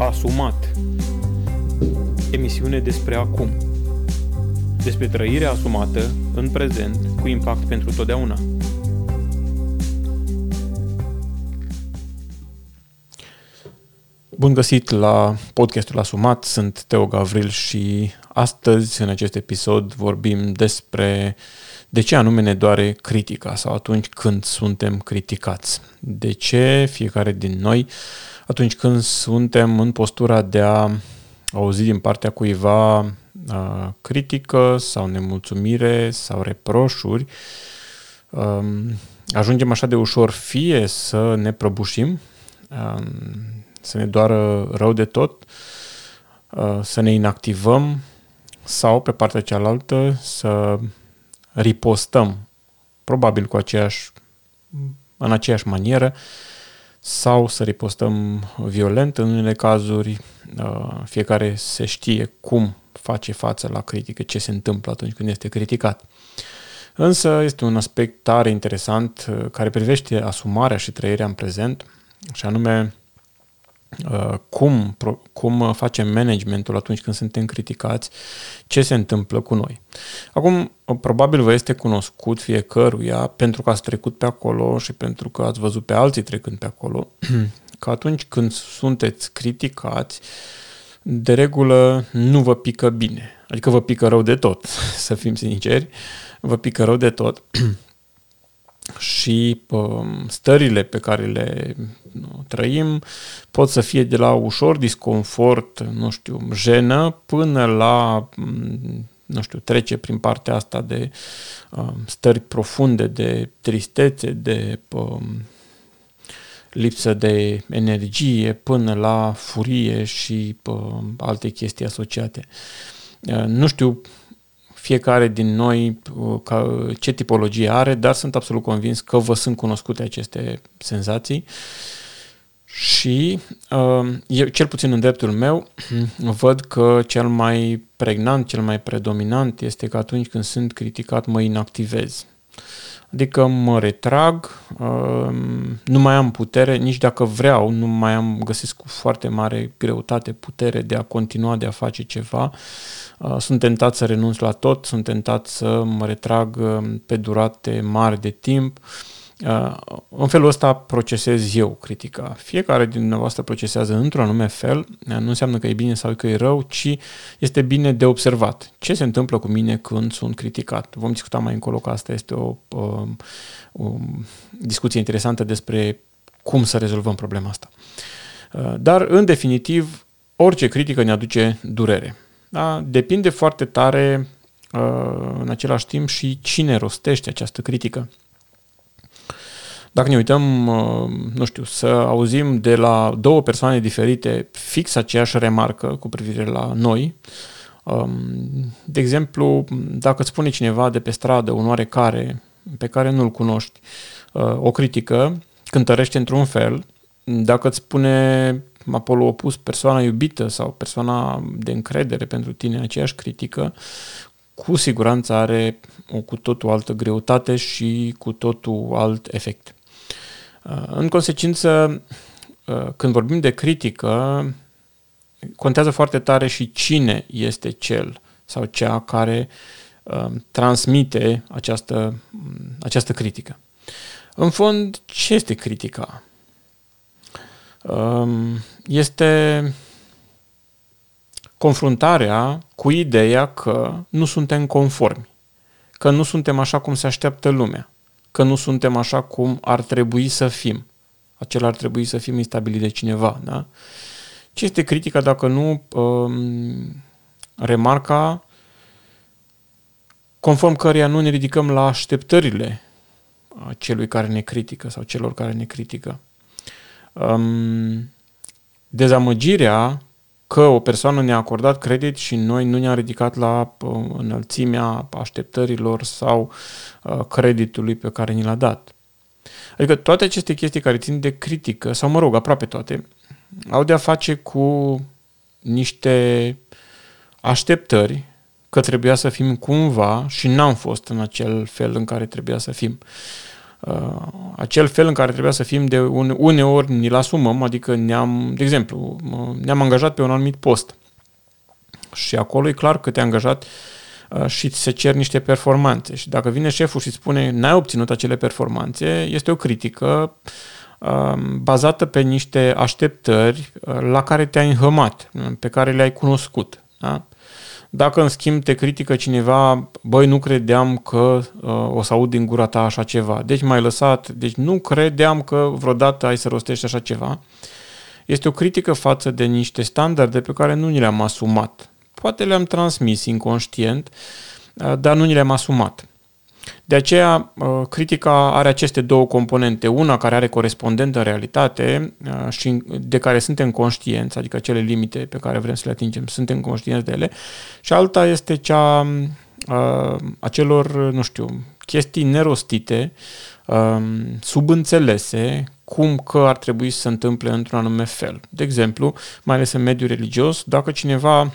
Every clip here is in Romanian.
Asumat Emisiune despre acum Despre trăirea asumată în prezent cu impact pentru totdeauna. Bun găsit la podcastul Asumat, sunt Teo Gavril și astăzi în acest episod vorbim despre de ce anume ne doare critica sau atunci când suntem criticați. De ce fiecare din noi atunci când suntem în postura de a auzi din partea cuiva critică sau nemulțumire sau reproșuri, ajungem așa de ușor fie să ne prăbușim, să ne doară rău de tot, să ne inactivăm sau, pe partea cealaltă, să ripostăm, probabil cu aceeași, în aceeași manieră, sau să ripostăm violent. În unele cazuri, uh, fiecare se știe cum face față la critică, ce se întâmplă atunci când este criticat. Însă este un aspect tare interesant uh, care privește asumarea și trăirea în prezent, și anume Uh, cum, cum facem managementul atunci când suntem criticați, ce se întâmplă cu noi. Acum, uh, probabil vă este cunoscut fiecăruia pentru că ați trecut pe acolo și pentru că ați văzut pe alții trecând pe acolo, că atunci când sunteți criticați, de regulă nu vă pică bine. Adică vă pică rău de tot, să fim sinceri, vă pică rău de tot și um, stările pe care le nu, trăim pot să fie de la ușor disconfort, nu știu, jenă, până la, mm, nu știu, trece prin partea asta de um, stări profunde de tristețe, de um, lipsă de energie, până la furie și um, alte chestii asociate. Uh, nu știu fiecare din noi uh, ca, ce tipologie are, dar sunt absolut convins că vă sunt cunoscute aceste senzații și uh, eu, cel puțin în dreptul meu, văd că cel mai pregnant, cel mai predominant este că atunci când sunt criticat mă inactivez. Adică mă retrag, uh, nu mai am putere, nici dacă vreau, nu mai am, găsesc cu foarte mare greutate putere de a continua, de a face ceva. Uh, sunt tentat să renunț la tot, sunt tentat să mă retrag uh, pe durate mari de timp. În felul ăsta procesez eu critica. Fiecare din dumneavoastră procesează într-un anume fel, nu înseamnă că e bine sau că e rău, ci este bine de observat. Ce se întâmplă cu mine când sunt criticat? Vom discuta mai încolo că asta este o, o, o discuție interesantă despre cum să rezolvăm problema asta. Dar, în definitiv, orice critică ne aduce durere. Da? Depinde foarte tare, în același timp, și cine rostește această critică. Dacă ne uităm, uh, nu știu, să auzim de la două persoane diferite fix aceeași remarcă cu privire la noi, um, de exemplu, dacă îți spune cineva de pe stradă un oarecare pe care nu-l cunoști, uh, o critică, cântărește într-un fel, dacă îți spune apolo opus persoana iubită sau persoana de încredere pentru tine aceeași critică, cu siguranță are o cu totul altă greutate și cu totul alt efect. Uh, în consecință, uh, când vorbim de critică, contează foarte tare și cine este cel sau cea care uh, transmite această, această critică. În fond, ce este critica? Um, este confruntarea cu ideea că nu suntem conformi, că nu suntem așa cum se așteaptă lumea, că nu suntem așa cum ar trebui să fim. Acela ar trebui să fim instabilit de cineva. Da? Ce este critica dacă nu um, remarca conform căreia nu ne ridicăm la așteptările celui care ne critică sau celor care ne critică. Um, dezamăgirea că o persoană ne-a acordat credit și noi nu ne-am ridicat la uh, înălțimea așteptărilor sau uh, creditului pe care ni l-a dat. Adică toate aceste chestii care țin de critică, sau mă rog, aproape toate, au de-a face cu niște așteptări că trebuia să fim cumva și n-am fost în acel fel în care trebuia să fim. uh, acel fel în care trebuia să fim de une, uneori ni-l asumăm, adică ne-am, de exemplu, ne-am angajat pe un anumit post și acolo e clar că te-ai angajat uh, și se cer niște performanțe. Și dacă vine șeful și spune n-ai obținut acele performanțe, este o critică uh, bazată pe niște așteptări uh, la care te-ai înhămat, pe care le-ai cunoscut. Da? Dacă, în schimb, te critică cineva, băi, nu credeam că uh, o să aud din gura ta așa ceva, deci m-ai lăsat, deci nu credeam că vreodată ai să rostești așa ceva, este o critică față de niște standarde pe care nu ni le-am asumat. Poate le-am transmis inconștient, uh, dar nu ni le-am asumat. De aceea, uh, critica are aceste două componente. Una care are corespondent în realitate uh, și de care suntem conștienți, adică cele limite pe care vrem să le atingem, suntem conștienți de ele, și alta este cea a celor, nu știu, chestii nerostite, subînțelese, cum că ar trebui să se întâmple într-un anume fel. De exemplu, mai ales în mediul religios, dacă cineva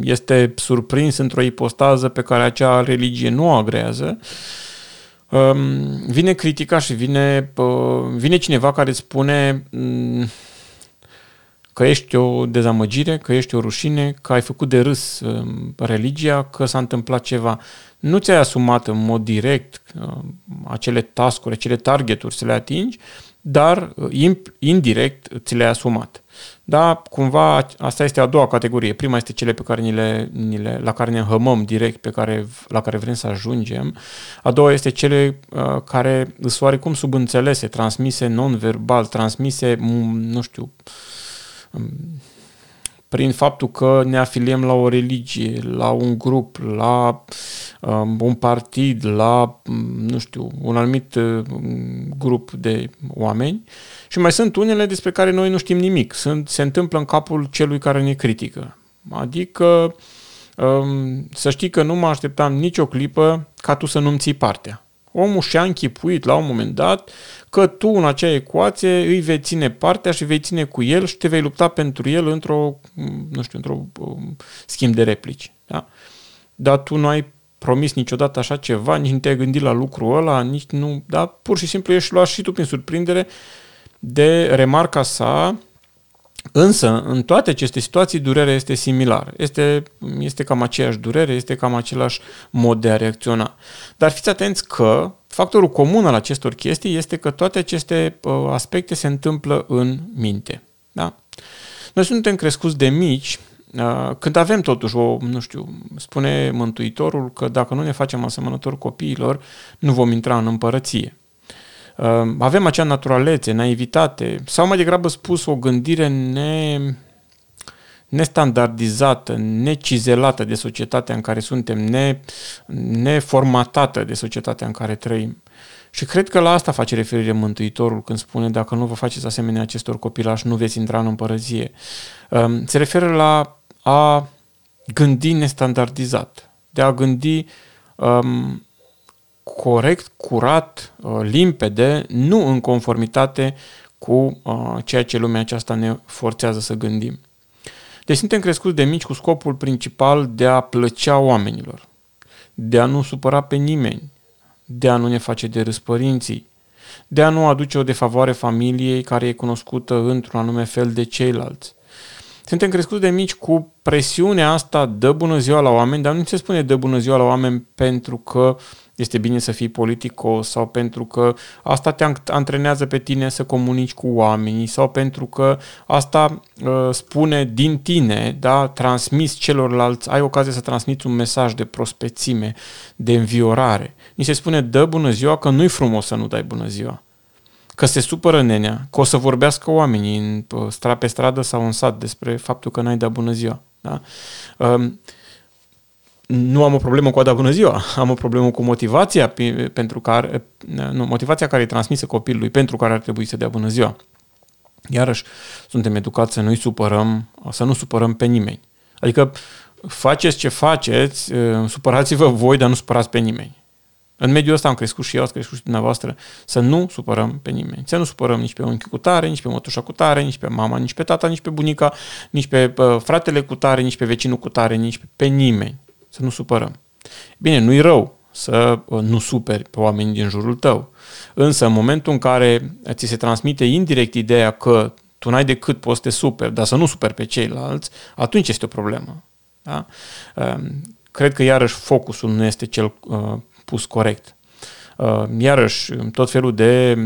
este surprins într-o ipostază pe care acea religie nu o agrează, um, vine critica și vine, vine cineva care îți spune mm, că ești o dezamăgire, că ești o rușine, că ai făcut de râs um, religia, că s-a întâmplat ceva. Nu ți-ai asumat în mod direct um, acele tascuri, acele targeturi să le atingi, dar uh, indirect ți le-ai asumat. Da, cumva asta este a doua categorie. Prima este cele pe care ni le, ni le, la care ne înhămăm direct, pe care, la care vrem să ajungem. A doua este cele uh, care sunt oarecum subînțelese, transmise non-verbal, transmise, nu știu, um, prin faptul că ne afiliem la o religie, la un grup, la um, un partid, la, um, nu știu, un anumit uh, grup de oameni și mai sunt unele despre care noi nu știm nimic. Sunt, se întâmplă în capul celui care ne critică. Adică um, să știi că nu mă așteptam nicio clipă ca tu să nu-mi ții partea. Omul și-a închipuit la un moment dat că tu în acea ecuație îi vei ține partea și vei ține cu el și te vei lupta pentru el într-o, nu știu, într-o um, schimb de replici. Da? Dar tu nu ai promis niciodată așa ceva, nici nu te-ai gândit la lucrul ăla, nici nu, da, pur și simplu ești luat și tu prin surprindere de remarca sa, însă în toate aceste situații durerea este similară. Este, este cam aceeași durere, este cam același mod de a reacționa. Dar fiți atenți că factorul comun al acestor chestii este că toate aceste uh, aspecte se întâmplă în minte. Da? Noi suntem crescuți de mici uh, când avem totuși o, nu știu, spune Mântuitorul că dacă nu ne facem asemănători copiilor, nu vom intra în împărăție. Uh, avem acea naturalețe, naivitate, sau mai degrabă spus o gândire ne, nestandardizată, necizelată de societatea în care suntem, ne, neformatată de societatea în care trăim. Și cred că la asta face referire Mântuitorul când spune dacă nu vă faceți asemenea acestor copilași, nu veți intra în împărăție. Um, se referă la a gândi nestandardizat, de a gândi um, corect, curat, uh, limpede, nu în conformitate cu uh, ceea ce lumea aceasta ne forțează să gândim. Deci suntem crescuți de mici cu scopul principal de a plăcea oamenilor, de a nu supăra pe nimeni, de a nu ne face de râs părinții, de a nu aduce o defavoare familiei care e cunoscută într-un anume fel de ceilalți. Suntem crescuți de mici cu presiunea asta, dă bună ziua la oameni, dar nu se spune dă bună ziua la oameni pentru că este bine să fii politicos sau pentru că asta te antrenează pe tine să comunici cu oamenii sau pentru că asta uh, spune din tine, da, transmis celorlalți, ai ocazia să transmiți un mesaj de prospețime, de înviorare. Ni se spune dă bună ziua că nu-i frumos să nu dai bună ziua. Că se supără nenea, că o să vorbească oamenii în, uh, pe stradă sau în sat despre faptul că n-ai dat bună ziua. Da? Uh, nu am o problemă cu a da bună ziua, am o problemă cu motivația pentru care, nu, motivația care e transmisă copilului pentru care ar trebui să dea bună ziua. Iarăși, suntem educați să nu-i supărăm, să nu supărăm pe nimeni. Adică, faceți ce faceți, supărați-vă voi, dar nu supărați pe nimeni. În mediul ăsta am crescut și eu, ați crescut și dumneavoastră, să nu supărăm pe nimeni. Să nu supărăm nici pe unchi cu tare, nici pe mătușa cu tare, nici pe mama, nici pe tata, nici pe bunica, nici pe uh, fratele cu tare, nici pe vecinul cu tare, nici pe, pe nimeni să nu supărăm. Bine, nu-i rău, să uh, nu superi pe oamenii din jurul tău. Însă, în momentul în care ți se transmite indirect ideea că tu n-ai decât poți să te superi, dar să nu superi pe ceilalți, atunci este o problemă. Da? Um, cred că iarăși focusul nu este cel uh, pus corect. Uh, iarăși, tot felul de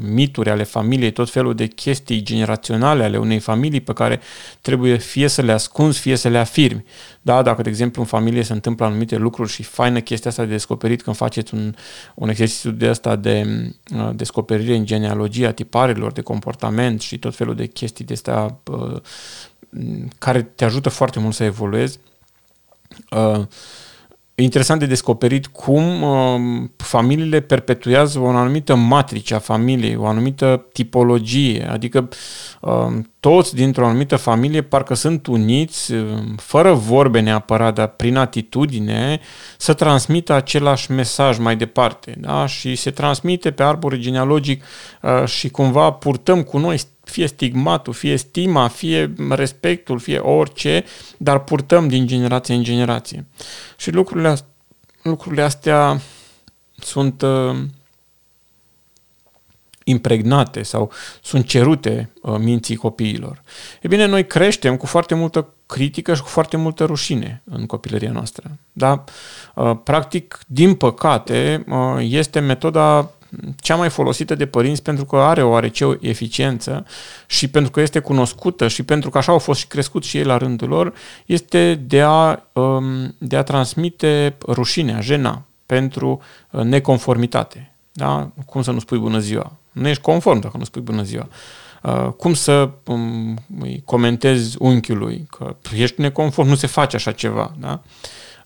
mituri ale familiei, tot felul de chestii generaționale ale unei familii pe care trebuie fie să le ascunzi, fie să le afirmi. Da, dacă, de exemplu, în familie se întâmplă anumite lucruri și faină chestia asta de descoperit când faceți un, un exercițiu de asta de uh, descoperire în genealogia tiparelor de comportament și tot felul de chestii de astea uh, care te ajută foarte mult să evoluezi. Uh, E interesant de descoperit cum uh, familiile perpetuează o anumită matrice a familiei, o anumită tipologie, adică uh, toți dintr-o anumită familie parcă sunt uniți, uh, fără vorbe neapărat, dar prin atitudine, să transmită același mesaj mai departe. Da? Și se transmite pe arbore genealogic uh, și cumva purtăm cu noi fie stigmatul, fie stima, fie respectul, fie orice, dar purtăm din generație în generație. Și lucrurile, astea, lucrurile astea sunt uh, impregnate sau sunt cerute uh, minții copiilor. E bine, noi creștem cu foarte multă critică și cu foarte multă rușine în copilăria noastră. Da? Uh, practic, din păcate, uh, este metoda cea mai folosită de părinți pentru că are oarece eficiență și pentru că este cunoscută și pentru că așa au fost și crescut și ei la rândul lor, este de a, um, de a transmite rușinea, jena pentru uh, neconformitate. Da? Cum să nu spui bună ziua? Nu ești conform dacă nu spui bună ziua. Uh, cum să um, comentezi unchiului că ești neconform, nu se face așa ceva. Da?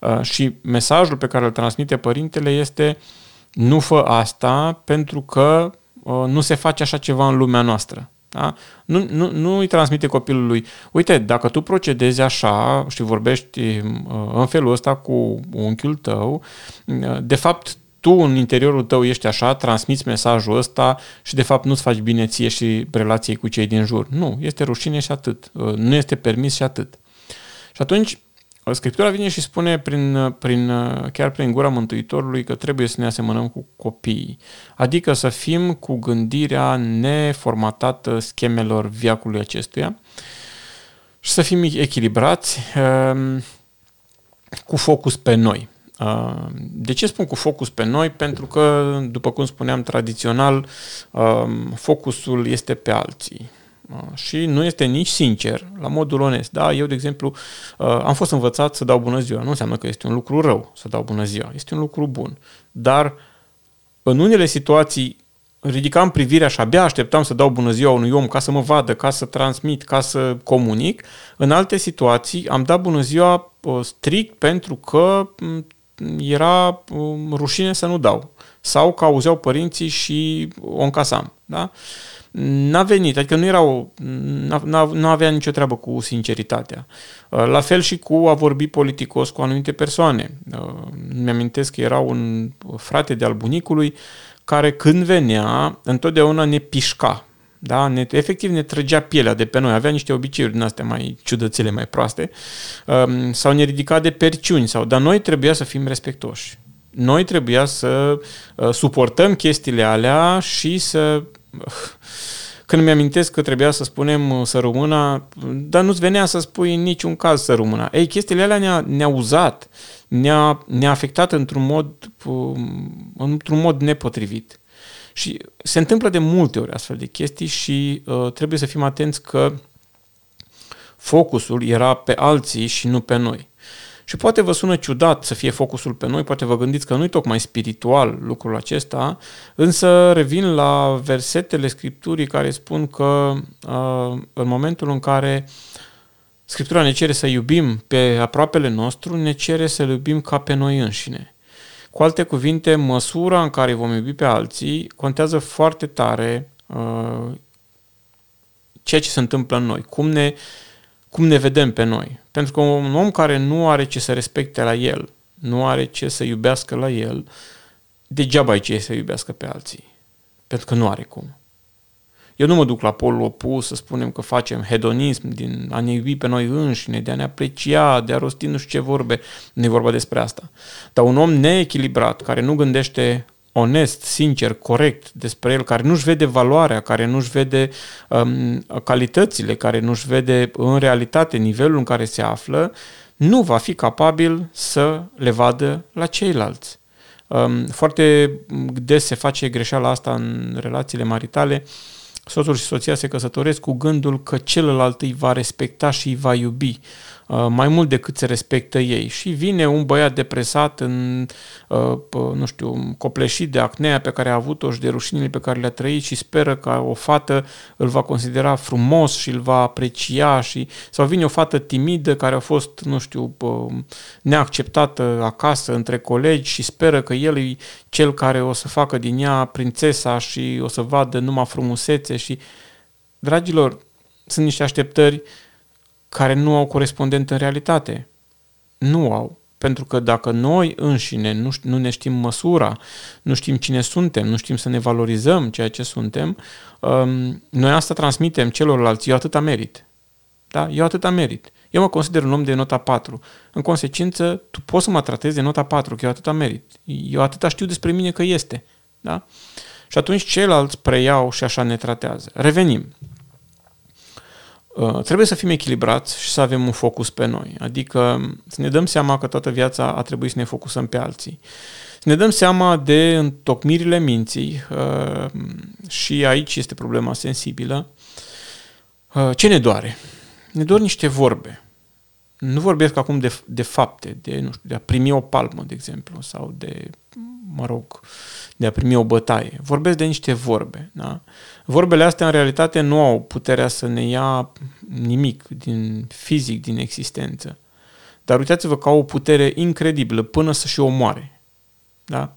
Uh, și mesajul pe care îl transmite părintele este uh, nu fă asta pentru că uh, nu se face așa ceva în lumea noastră. Da? Nu, nu, nu îi transmite copilului, uite, dacă tu procedezi așa și vorbești uh, în felul ăsta cu unchiul tău, uh, de fapt tu în interiorul tău ești așa, transmiți mesajul ăsta și de fapt nu-ți faci bine ție și relației cu cei din jur. Nu, este rușine și atât. Uh, nu este permis și atât. Și atunci Scriptura vine și spune prin, prin, chiar prin gura Mântuitorului că trebuie să ne asemănăm cu copiii, adică să fim cu gândirea neformatată schemelor viacului acestuia și să fim echilibrați um, cu focus pe noi. Um, de ce spun cu focus pe noi? Pentru că, după cum spuneam tradițional, um, focusul este pe alții și nu este nici sincer, la modul onest. Da, eu, de exemplu, uh, am fost învățat să dau bună ziua. Nu înseamnă că este un lucru rău să dau bună ziua. Este un lucru bun. Dar în unele situații ridicam privirea și abia așteptam să dau bună ziua unui om ca să mă vadă, ca să transmit, ca să comunic. În alte situații am dat bună ziua uh, strict pentru că mm, era um, rușine să nu dau. Sau că auzeau părinții și o încasam. Da? n-a venit, adică nu era o, nu avea nicio treabă cu sinceritatea. Uh, la fel și cu a vorbi politicos cu anumite persoane. Uh, mi-amintesc că era un frate de al bunicului care când venea, întotdeauna ne pișca. Da? Ne, efectiv ne trăgea pielea de pe noi, avea niște obiceiuri din astea mai ciudățele, mai proaste, um, sau ne ridica de perciuni, sau, dar noi trebuia să fim respectoși. Noi trebuia să uh, suportăm chestiile alea și să când mi-amintesc că trebuia să spunem uh, să rămână, dar nu-ți venea să spui în niciun caz să rămână. Ei, chestiile alea ne-a, ne-a uzat, ne-a, ne-a afectat într-un mod, um, într-un mod nepotrivit. Și se întâmplă de multe ori astfel de chestii și uh, trebuie să fim atenți că focusul era pe alții și nu pe noi. Și poate vă sună ciudat să fie focusul pe noi, poate vă gândiți că nu e tocmai spiritual lucrul acesta, însă revin la versetele Scripturii care spun că uh, în momentul în care Scriptura ne cere să iubim pe aproapele nostru, ne cere să iubim ca pe noi înșine. Cu alte cuvinte, măsura în care vom iubi pe alții contează foarte tare uh, ceea ce se întâmplă în noi, cum ne cum ne vedem pe noi. Pentru că un om care nu are ce să respecte la el, nu are ce să iubească la el, degeaba ai ce să iubească pe alții. Pentru că nu are cum. Eu nu mă duc la polul opus să spunem că facem hedonism din a ne iubi pe noi înșine, de a ne aprecia, de a rosti nu știu ce vorbe. Nu e vorba despre asta. Dar un om neechilibrat, care nu gândește onest, sincer, corect despre el, care nu-și vede valoarea, care nu-și vede um, calitățile, care nu-și vede în realitate nivelul în care se află, nu va fi capabil să le vadă la ceilalți. Um, foarte des se face greșeala asta în relațiile maritale. Soțul și soția se căsătoresc cu gândul că celălalt îi va respecta și îi va iubi. Uh, mai mult decât se respectă ei. Și vine un băiat depresat, în, uh, nu știu, copleșit de acnea pe care a avut-o și de rușinile pe care le-a trăit și speră că o fată îl va considera frumos și îl va aprecia și sau vine o fată timidă care a fost, nu știu, neacceptată acasă între colegi și speră că el e cel care o să facă din ea prințesa și o să vadă numai frumusețe și dragilor, sunt niște așteptări uh, care nu au corespondent în realitate. Nu au. Pentru că dacă noi înșine nu, nu ne știm măsura, nu știm cine suntem, nu știm să ne valorizăm ceea ce suntem, um, noi asta transmitem celorlalți. Eu atâta merit. Da? Eu atâta merit. Eu mă consider un om de nota 4. În consecință, tu poți să mă tratezi de nota 4, că eu atâta merit. Eu atâta știu despre mine că este. Da? Și atunci ceilalți preiau și așa ne tratează. Revenim. Uh, trebuie să fim echilibrați și să avem un focus pe noi. Adică să ne dăm seama că toată viața a trebuit să ne focusăm pe alții. Să ne dăm seama de întocmirile minții uh, și aici este problema sensibilă. Uh, ce ne doare? Ne dor niște vorbe. Nu vorbesc acum de, de fapte, de, nu știu, de a primi o palmă, de exemplu, sau de, mă rog, de a primi o bătaie. Vorbesc de niște vorbe. Da? Vorbele astea, în realitate, nu au puterea să ne ia nimic din fizic, din existență. Dar uitați-vă că au o putere incredibilă până să și omoare. Da?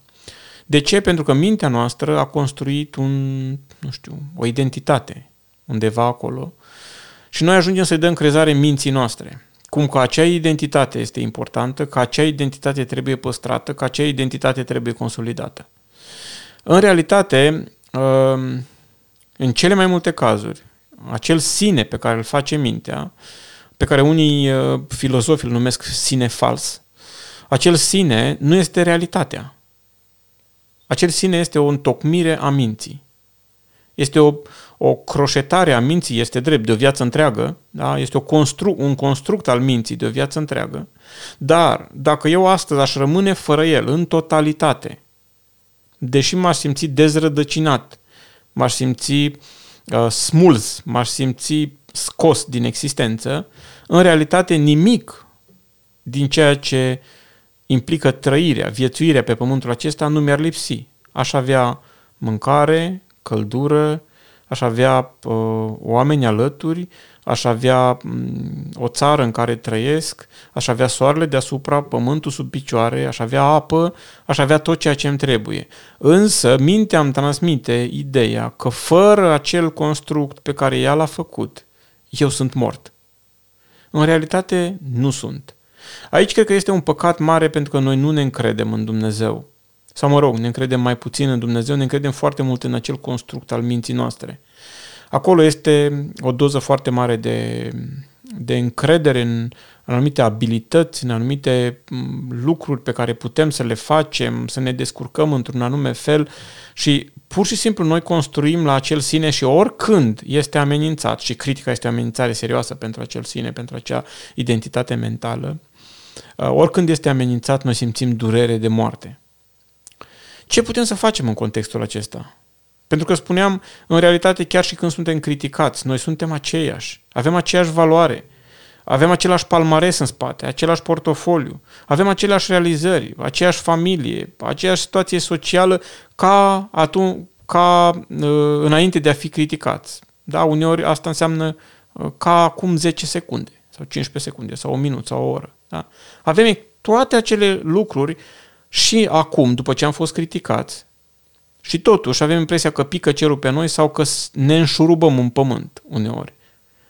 De ce? Pentru că mintea noastră a construit un, nu știu, o identitate undeva acolo și noi ajungem să-i dăm crezare minții noastre. Cum că acea identitate este importantă, că acea identitate trebuie păstrată, că acea identitate trebuie consolidată. În realitate, um, în cele mai multe cazuri, acel sine pe care îl face mintea, pe care unii uh, filozofi îl numesc sine fals, acel sine nu este realitatea. Acel sine este o întocmire a minții. Este o, o croșetare a minții, este drept, de o viață întreagă, da? este o constru- un construct al minții de o viață întreagă, dar dacă eu astăzi aș rămâne fără el în totalitate, deși m-aș simți dezrădăcinat, m-aș simți uh, smuls, m-aș simți scos din existență, în realitate nimic din ceea ce implică trăirea, viețuirea pe pământul acesta nu mi-ar lipsi. Aș avea mâncare, căldură, aș avea uh, oameni alături, aș avea um, o țară în care trăiesc, aș avea soarele deasupra, pământul sub picioare, aș avea apă, aș avea tot ceea ce îmi trebuie. Însă mintea îmi transmite ideea că fără acel construct pe care ea l-a făcut, eu sunt mort. În realitate, nu sunt. Aici cred că este un păcat mare pentru că noi nu ne încredem în Dumnezeu. Sau mă rog, ne încredem mai puțin în Dumnezeu, ne încredem foarte mult în acel construct al minții noastre. Acolo este o doză foarte mare de, de încredere în anumite abilități, în anumite lucruri pe care putem să le facem, să ne descurcăm într-un anume fel și pur și simplu noi construim la acel sine și oricând este amenințat și critica este o amenințare serioasă pentru acel sine, pentru acea identitate mentală, oricând este amenințat, noi simțim durere de moarte. Ce putem să facem în contextul acesta? Pentru că spuneam, în realitate, chiar și când suntem criticați, noi suntem aceiași, avem aceeași valoare, avem același palmares în spate, același portofoliu, avem aceleași realizări, aceeași familie, aceeași situație socială ca, atunci, ca uh, înainte de a fi criticați. Da, uneori asta înseamnă uh, ca acum 10 secunde sau 15 secunde sau o minut sau o oră. Da? Avem toate acele lucruri și acum, după ce am fost criticați, și totuși avem impresia că pică cerul pe noi sau că ne înșurubăm în pământ uneori.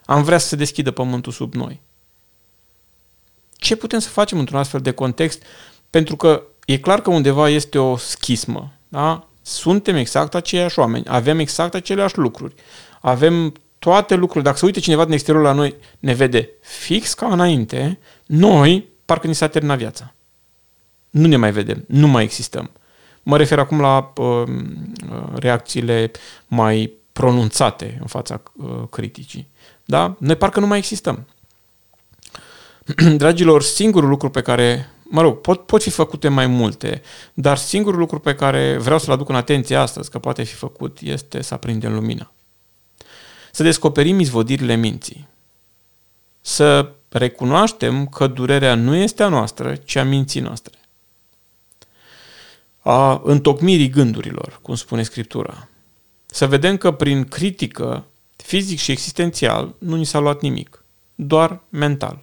Am vrea să se deschidă pământul sub noi. Ce putem să facem într-un astfel de context? Pentru că e clar că undeva este o schismă. Da? Suntem exact aceiași oameni, avem exact aceleași lucruri, avem toate lucrurile. Dacă se uită cineva din exterior la noi, ne vede fix ca înainte, noi parcă ni s-a terminat viața. Nu ne mai vedem, nu mai existăm. Mă refer acum la uh, uh reacțiile mai pronunțate în fața uh, criticii. Da? Noi parcă nu mai existăm. Dragilor, singurul lucru pe care, mă rog, pot, pot fi făcute mai multe, dar singurul lucru pe care vreau să-l aduc în atenție astăzi, că poate fi făcut, este să aprindem lumina. Să descoperim izvodirile minții. Să recunoaștem că durerea nu este a noastră, ci a minții noastre. A întocmirii gândurilor, cum spune Scriptura. Să vedem că prin critică, fizic și existențial, nu ni s-a luat nimic, doar mental.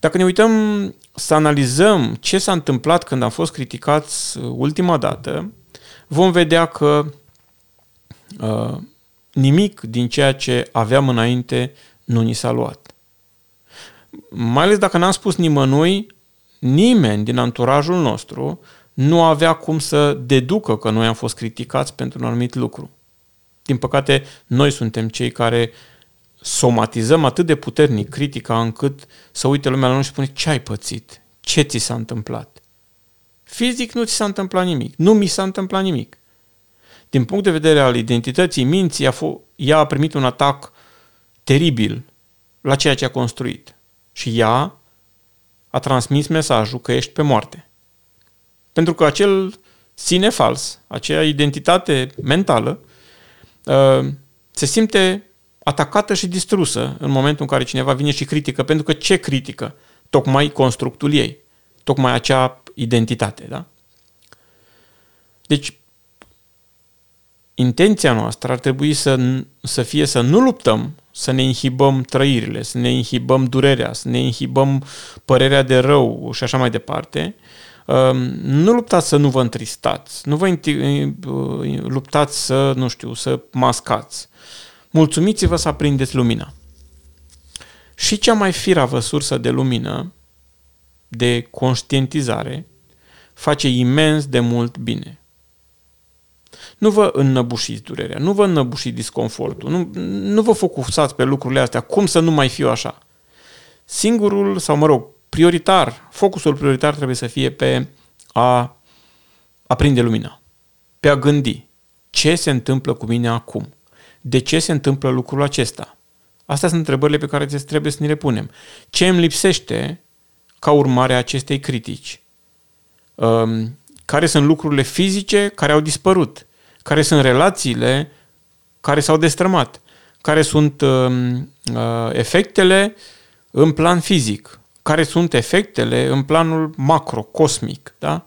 Dacă ne uităm să analizăm ce s-a întâmplat când am fost criticați ultima dată, vom vedea că uh, nimic din ceea ce aveam înainte nu ni s-a luat. Mai ales dacă n-am spus nimănui, nimeni din anturajul nostru nu avea cum să deducă că noi am fost criticați pentru un anumit lucru. Din păcate, noi suntem cei care somatizăm atât de puternic critica încât să uite lumea la noi și spune ce ai pățit, ce ți s-a întâmplat. Fizic nu ți s-a întâmplat nimic, nu mi s-a întâmplat nimic. Din punct de vedere al identității minții, a f- ea a primit un atac teribil la ceea ce a construit. Și ea a transmis mesajul că ești pe moarte. Pentru că acel sine fals, acea identitate mentală, uh, se simte atacată și distrusă în momentul în care cineva vine și critică. Pentru că ce critică? Tocmai constructul ei. Tocmai acea identitate. Da? Deci, intenția noastră ar trebui să, să fie să nu luptăm, să ne inhibăm trăirile, să ne inhibăm durerea, să ne inhibăm părerea de rău și așa mai departe. Um, nu luptați să nu vă întristați, nu vă uh, luptați să, nu știu, să mascați. Mulțumiți-vă să aprindeți lumina. Și cea mai firavă sursă de lumină, de conștientizare, face imens de mult bine. Nu vă înnăbușiți durerea, nu vă înnăbușiți disconfortul, nu, nu vă focusați pe lucrurile astea, cum să nu mai fiu așa. Singurul, sau mă rog, prioritar, focusul prioritar trebuie să fie pe a aprinde lumina, pe a gândi ce se întâmplă cu mine acum, de ce se întâmplă lucrul acesta. Astea sunt întrebările pe care trebuie să ni le punem. Ce îmi lipsește ca urmare a acestei critici? Um, care sunt lucrurile fizice care au dispărut? care sunt relațiile care s-au destrămat, care sunt uh, uh, efectele în plan fizic, care sunt efectele în planul macro, cosmic. Da?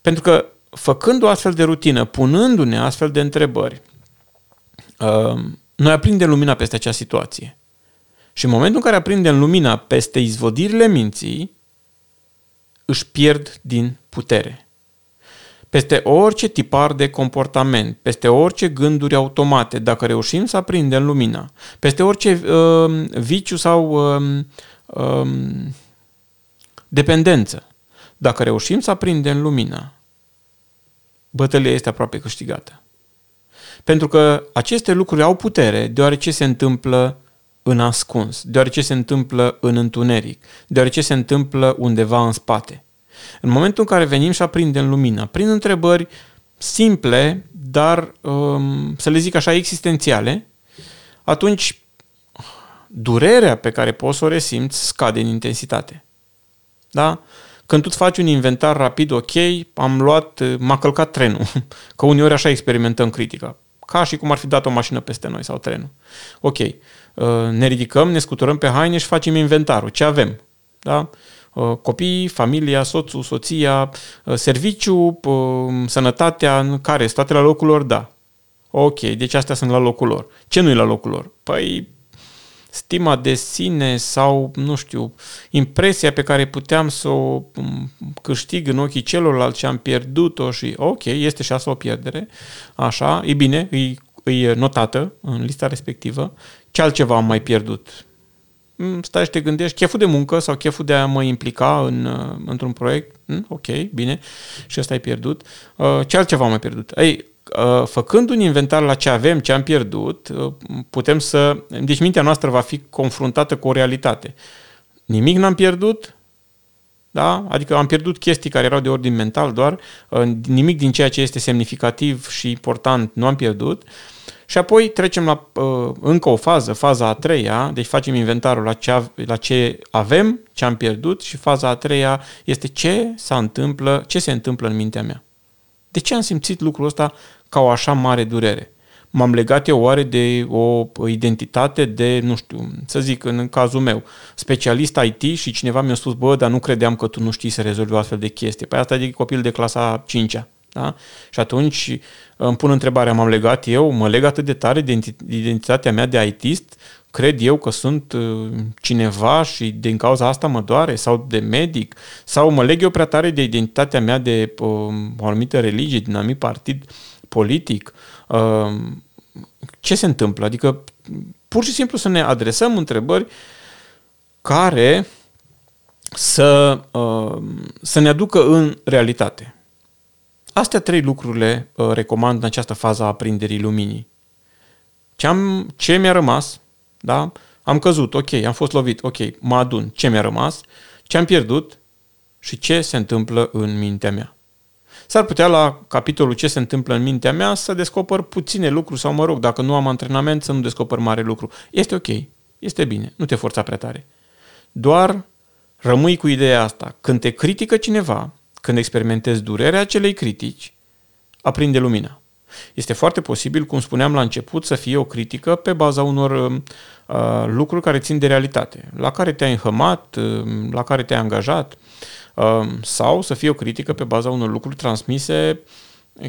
Pentru că făcând o astfel de rutină, punându-ne astfel de întrebări, uh, noi aprindem lumina peste acea situație. Și în momentul în care aprindem lumina peste izvodirile minții, își pierd din putere peste orice tipar de comportament, peste orice gânduri automate, dacă reușim să aprindem lumina, peste orice uh, viciu sau uh, uh, dependență, dacă reușim să aprindem lumina, bătălia este aproape câștigată. Pentru că aceste lucruri au putere deoarece se întâmplă în ascuns, deoarece se întâmplă în întuneric, deoarece se întâmplă undeva în spate. În momentul în care venim și aprindem lumina, prin întrebări simple, dar, um, să le zic așa, existențiale, atunci durerea pe care poți să o resimți scade în intensitate. Da? Când tu îți faci un inventar rapid, ok, am luat, m-a călcat trenul, că uneori așa experimentăm critica, ca și cum ar fi dat o mașină peste noi sau trenul. Ok, uh, ne ridicăm, ne scuturăm pe haine și facem inventarul, ce avem. Da? Uh, copii, familia, soțul, soția, uh, serviciu, uh, sănătatea, în care sunt toate la locul lor? Da. Ok, deci astea sunt la locul lor. Ce nu e la locul lor? Păi stima de sine sau, nu știu, impresia pe care puteam să o um, câștig în ochii celorlalți și am pierdut-o și ok, este și asta o pierdere, așa, e bine, e, e notată în lista respectivă. Ce altceva am mai pierdut? Mm, stai și te gândești, cheful de muncă sau cheful de a mă implica în, uh, într-un proiect, mm, ok, bine, și ăsta ai pierdut. Uh, ce altceva am mai pierdut? Ei, uh, făcând un inventar la ce avem, ce am pierdut, uh, putem să... Deci mintea noastră va fi confruntată cu o realitate. Nimic n-am pierdut, da? Adică am pierdut chestii care erau de ordin mental doar, uh, nimic din ceea ce este semnificativ și important nu am pierdut. Și apoi trecem la uh, încă o fază, faza a treia, deci facem inventarul la ce, la ce avem, ce am pierdut și faza a treia este ce, se întâmplă, ce se întâmplă în mintea mea. De ce am simțit lucrul ăsta ca o așa mare durere? M-am legat eu oare de o identitate de, nu știu, să zic, în cazul meu, specialist IT și cineva mi-a spus, bă, dar nu credeam că tu nu știi să rezolvi o astfel de chestie. Păi asta e copil de clasa 5-a. Da? Și atunci îmi pun întrebarea, m-am legat eu, mă leg atât de tare de identitatea mea de ITist, cred eu că sunt uh, cineva și din cauza asta mă doare, sau de medic, sau mă leg eu prea tare de identitatea mea de uh, o anumită religie, din anumit partid politic. Uh, ce se întâmplă? Adică pur și simplu să ne adresăm întrebări care să, să ne aducă în realitate. Astea trei lucruri le recomand în această fază a aprinderii luminii. Ce, am, ce mi-a rămas, da? Am căzut, ok, am fost lovit, ok, mă adun, ce mi-a rămas, ce am pierdut și ce se întâmplă în mintea mea. S-ar putea la capitolul ce se întâmplă în mintea mea să descoper puține lucruri sau, mă rog, dacă nu am antrenament, să nu descoper mare lucru. Este ok, este bine, nu te forța prea tare. Doar rămâi cu ideea asta. Când te critică cineva, când experimentezi durerea acelei critici, aprinde lumina. Este foarte posibil, cum spuneam la început, să fie o critică pe baza unor uh, lucruri care țin de realitate, la care te-ai înhămat, uh, la care te-ai angajat, uh, sau să fie o critică pe baza unor lucruri transmise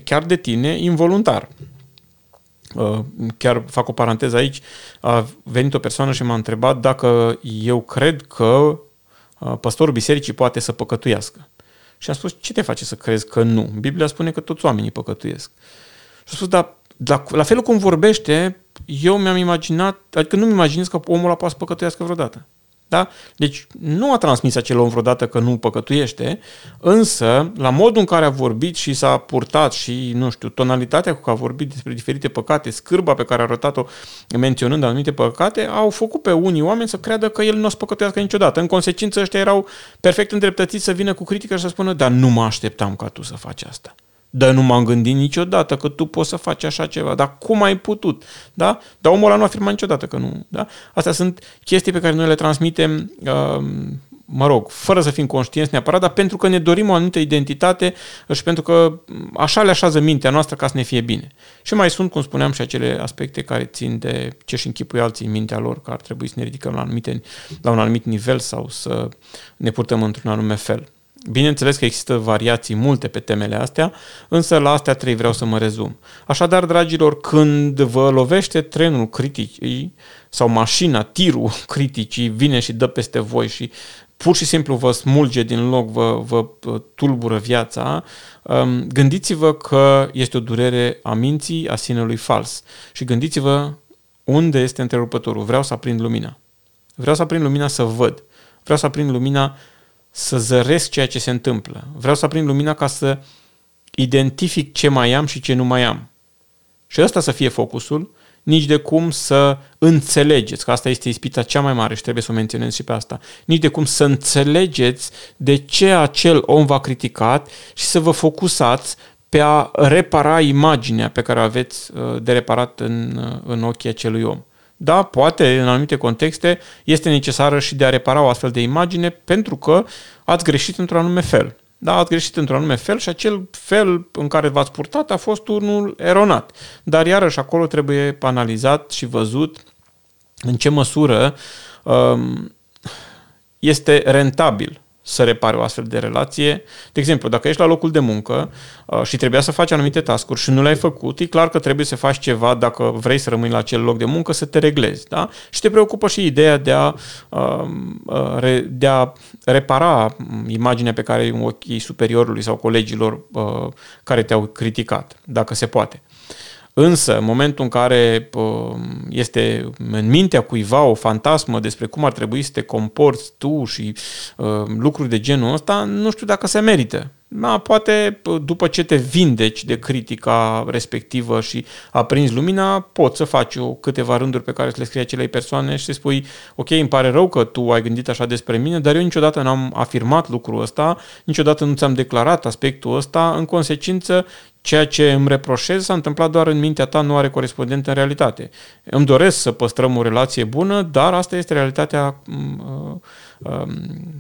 chiar de tine involuntar. Uh, chiar fac o paranteză aici, a venit o persoană și m-a întrebat dacă eu cred că uh, păstorul bisericii poate să păcătuiască. Și am spus, ce te face să crezi că nu? Biblia spune că toți oamenii păcătuiesc. Și a spus, dar la, la felul cum vorbește, eu mi-am imaginat, adică nu-mi imaginez că omul ăla poate să păcătuiască vreodată. Da? Deci nu a transmis acel om vreodată că nu păcătuiește, însă la modul în care a vorbit și s-a purtat și, nu știu, tonalitatea cu care a vorbit despre diferite păcate, scârba pe care a arătat-o menționând anumite păcate, au făcut pe unii oameni să creadă că el nu o să păcătuiască niciodată. În consecință, ăștia erau perfect îndreptățiți să vină cu critică și să spună, dar nu mă așteptam ca tu să faci asta. Dar nu m-am gândit niciodată că tu poți să faci așa ceva. Dar cum ai putut? Da? Dar omul ăla nu afirma niciodată că nu. Da? Astea sunt chestii pe care noi le transmitem, uh, mă rog, fără să fim conștienți neapărat, dar pentru că ne dorim o anumită identitate și pentru că așa le așează mintea noastră ca să ne fie bine. Și mai sunt, cum spuneam, și acele aspecte care țin de ce și închipui alții în mintea lor, că ar trebui să ne ridicăm la, anumite, la un anumit nivel sau să ne purtăm într-un anume fel. Bineînțeles că există variații multe pe temele astea, însă la astea trei vreau să mă rezum. Așadar, dragilor, când vă lovește trenul criticii sau mașina, tirul criticii, vine și dă peste voi și pur și simplu vă smulge din loc, vă, vă tulbură viața, um, gândiți-vă că este o durere a minții, a sinelui fals. Și gândiți-vă unde este întrerupătorul. Vreau să aprind lumina. Vreau să aprind lumina să văd. Vreau să aprind lumina să zăresc ceea ce se întâmplă. Vreau să aprind lumina ca să identific ce mai am și ce nu mai am. Și ăsta să fie focusul, nici de cum să înțelegeți, că asta este ispita cea mai mare și trebuie să o menționez și pe asta, nici de cum să înțelegeți de ce acel om v-a criticat și să vă focusați pe a repara imaginea pe care o aveți uh, de reparat în, uh, în ochii acelui om. Da, poate, în anumite contexte, este necesară și de a repara o astfel de imagine pentru că ați greșit într-un anume fel. Da, ați greșit într-un anume fel și acel fel în care v-ați purtat a fost unul eronat. Dar iarăși acolo trebuie analizat și văzut în ce măsură um, este rentabil să repare o astfel de relație. De exemplu, dacă ești la locul de muncă uh, și trebuia să faci anumite tascuri și nu le-ai făcut, e clar că trebuie să faci ceva dacă vrei să rămâi la acel loc de muncă, să te reglezi. Da? Și te preocupă și ideea de a, um, uh, de a repara imaginea pe care ai în ochii superiorului sau colegilor uh, care te-au criticat, dacă se poate. Însă, în momentul în care este în mintea cuiva o fantasmă despre cum ar trebui să te comporți tu și uh, lucruri de genul ăsta, nu știu dacă se merită. Da, poate după ce te vindeci de critica respectivă și aprinzi lumina, poți să faci o, câteva rânduri pe care să le scrii acelei persoane și să spui, ok, îmi pare rău că tu ai gândit așa despre mine, dar eu niciodată n-am afirmat lucrul ăsta, niciodată nu ți-am declarat aspectul ăsta, în consecință ceea ce îmi reproșez s-a întâmplat doar în mintea ta, nu are corespondent în realitate. Îmi doresc să păstrăm o relație bună, dar asta este realitatea uh, um,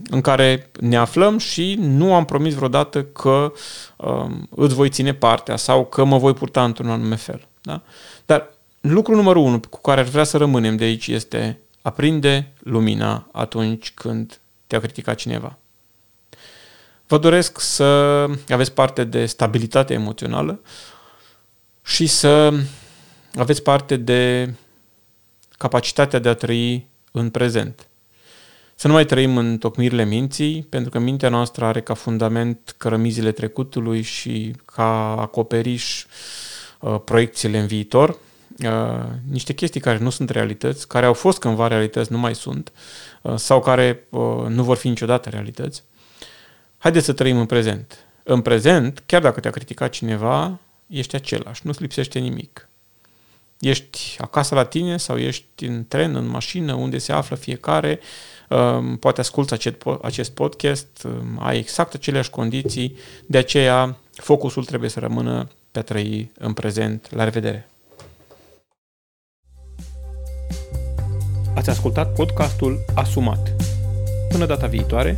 în care ne aflăm și nu am promis vreodată că um, îți voi ține partea sau că mă voi purta într-un anume fel. Da? Dar lucrul numărul unu cu care aș vrea să rămânem de aici este aprinde lumina atunci când te-a criticat cineva. Vă doresc să aveți parte de stabilitate emoțională și să aveți parte de capacitatea de a trăi în prezent. Să nu mai trăim în tocmirile minții, pentru că mintea noastră are ca fundament cărămizile trecutului și ca acoperiș uh, proiecțiile în viitor, uh, niște chestii care nu sunt realități, care au fost cândva realități, nu mai sunt, uh, sau care nu vor fi niciodată realități. Haideți să trăim în prezent. În prezent, chiar dacă te-a criticat cineva, ești același, nu-ți lipsește nimic. Ești acasă la tine sau ești în tren, în mașină, unde se află fiecare, um, poate asculți acest podcast, um, ai exact aceleași condiții, de aceea focusul trebuie să rămână pe a trăi în prezent. La revedere! Ați ascultat podcastul Asumat. Până data viitoare,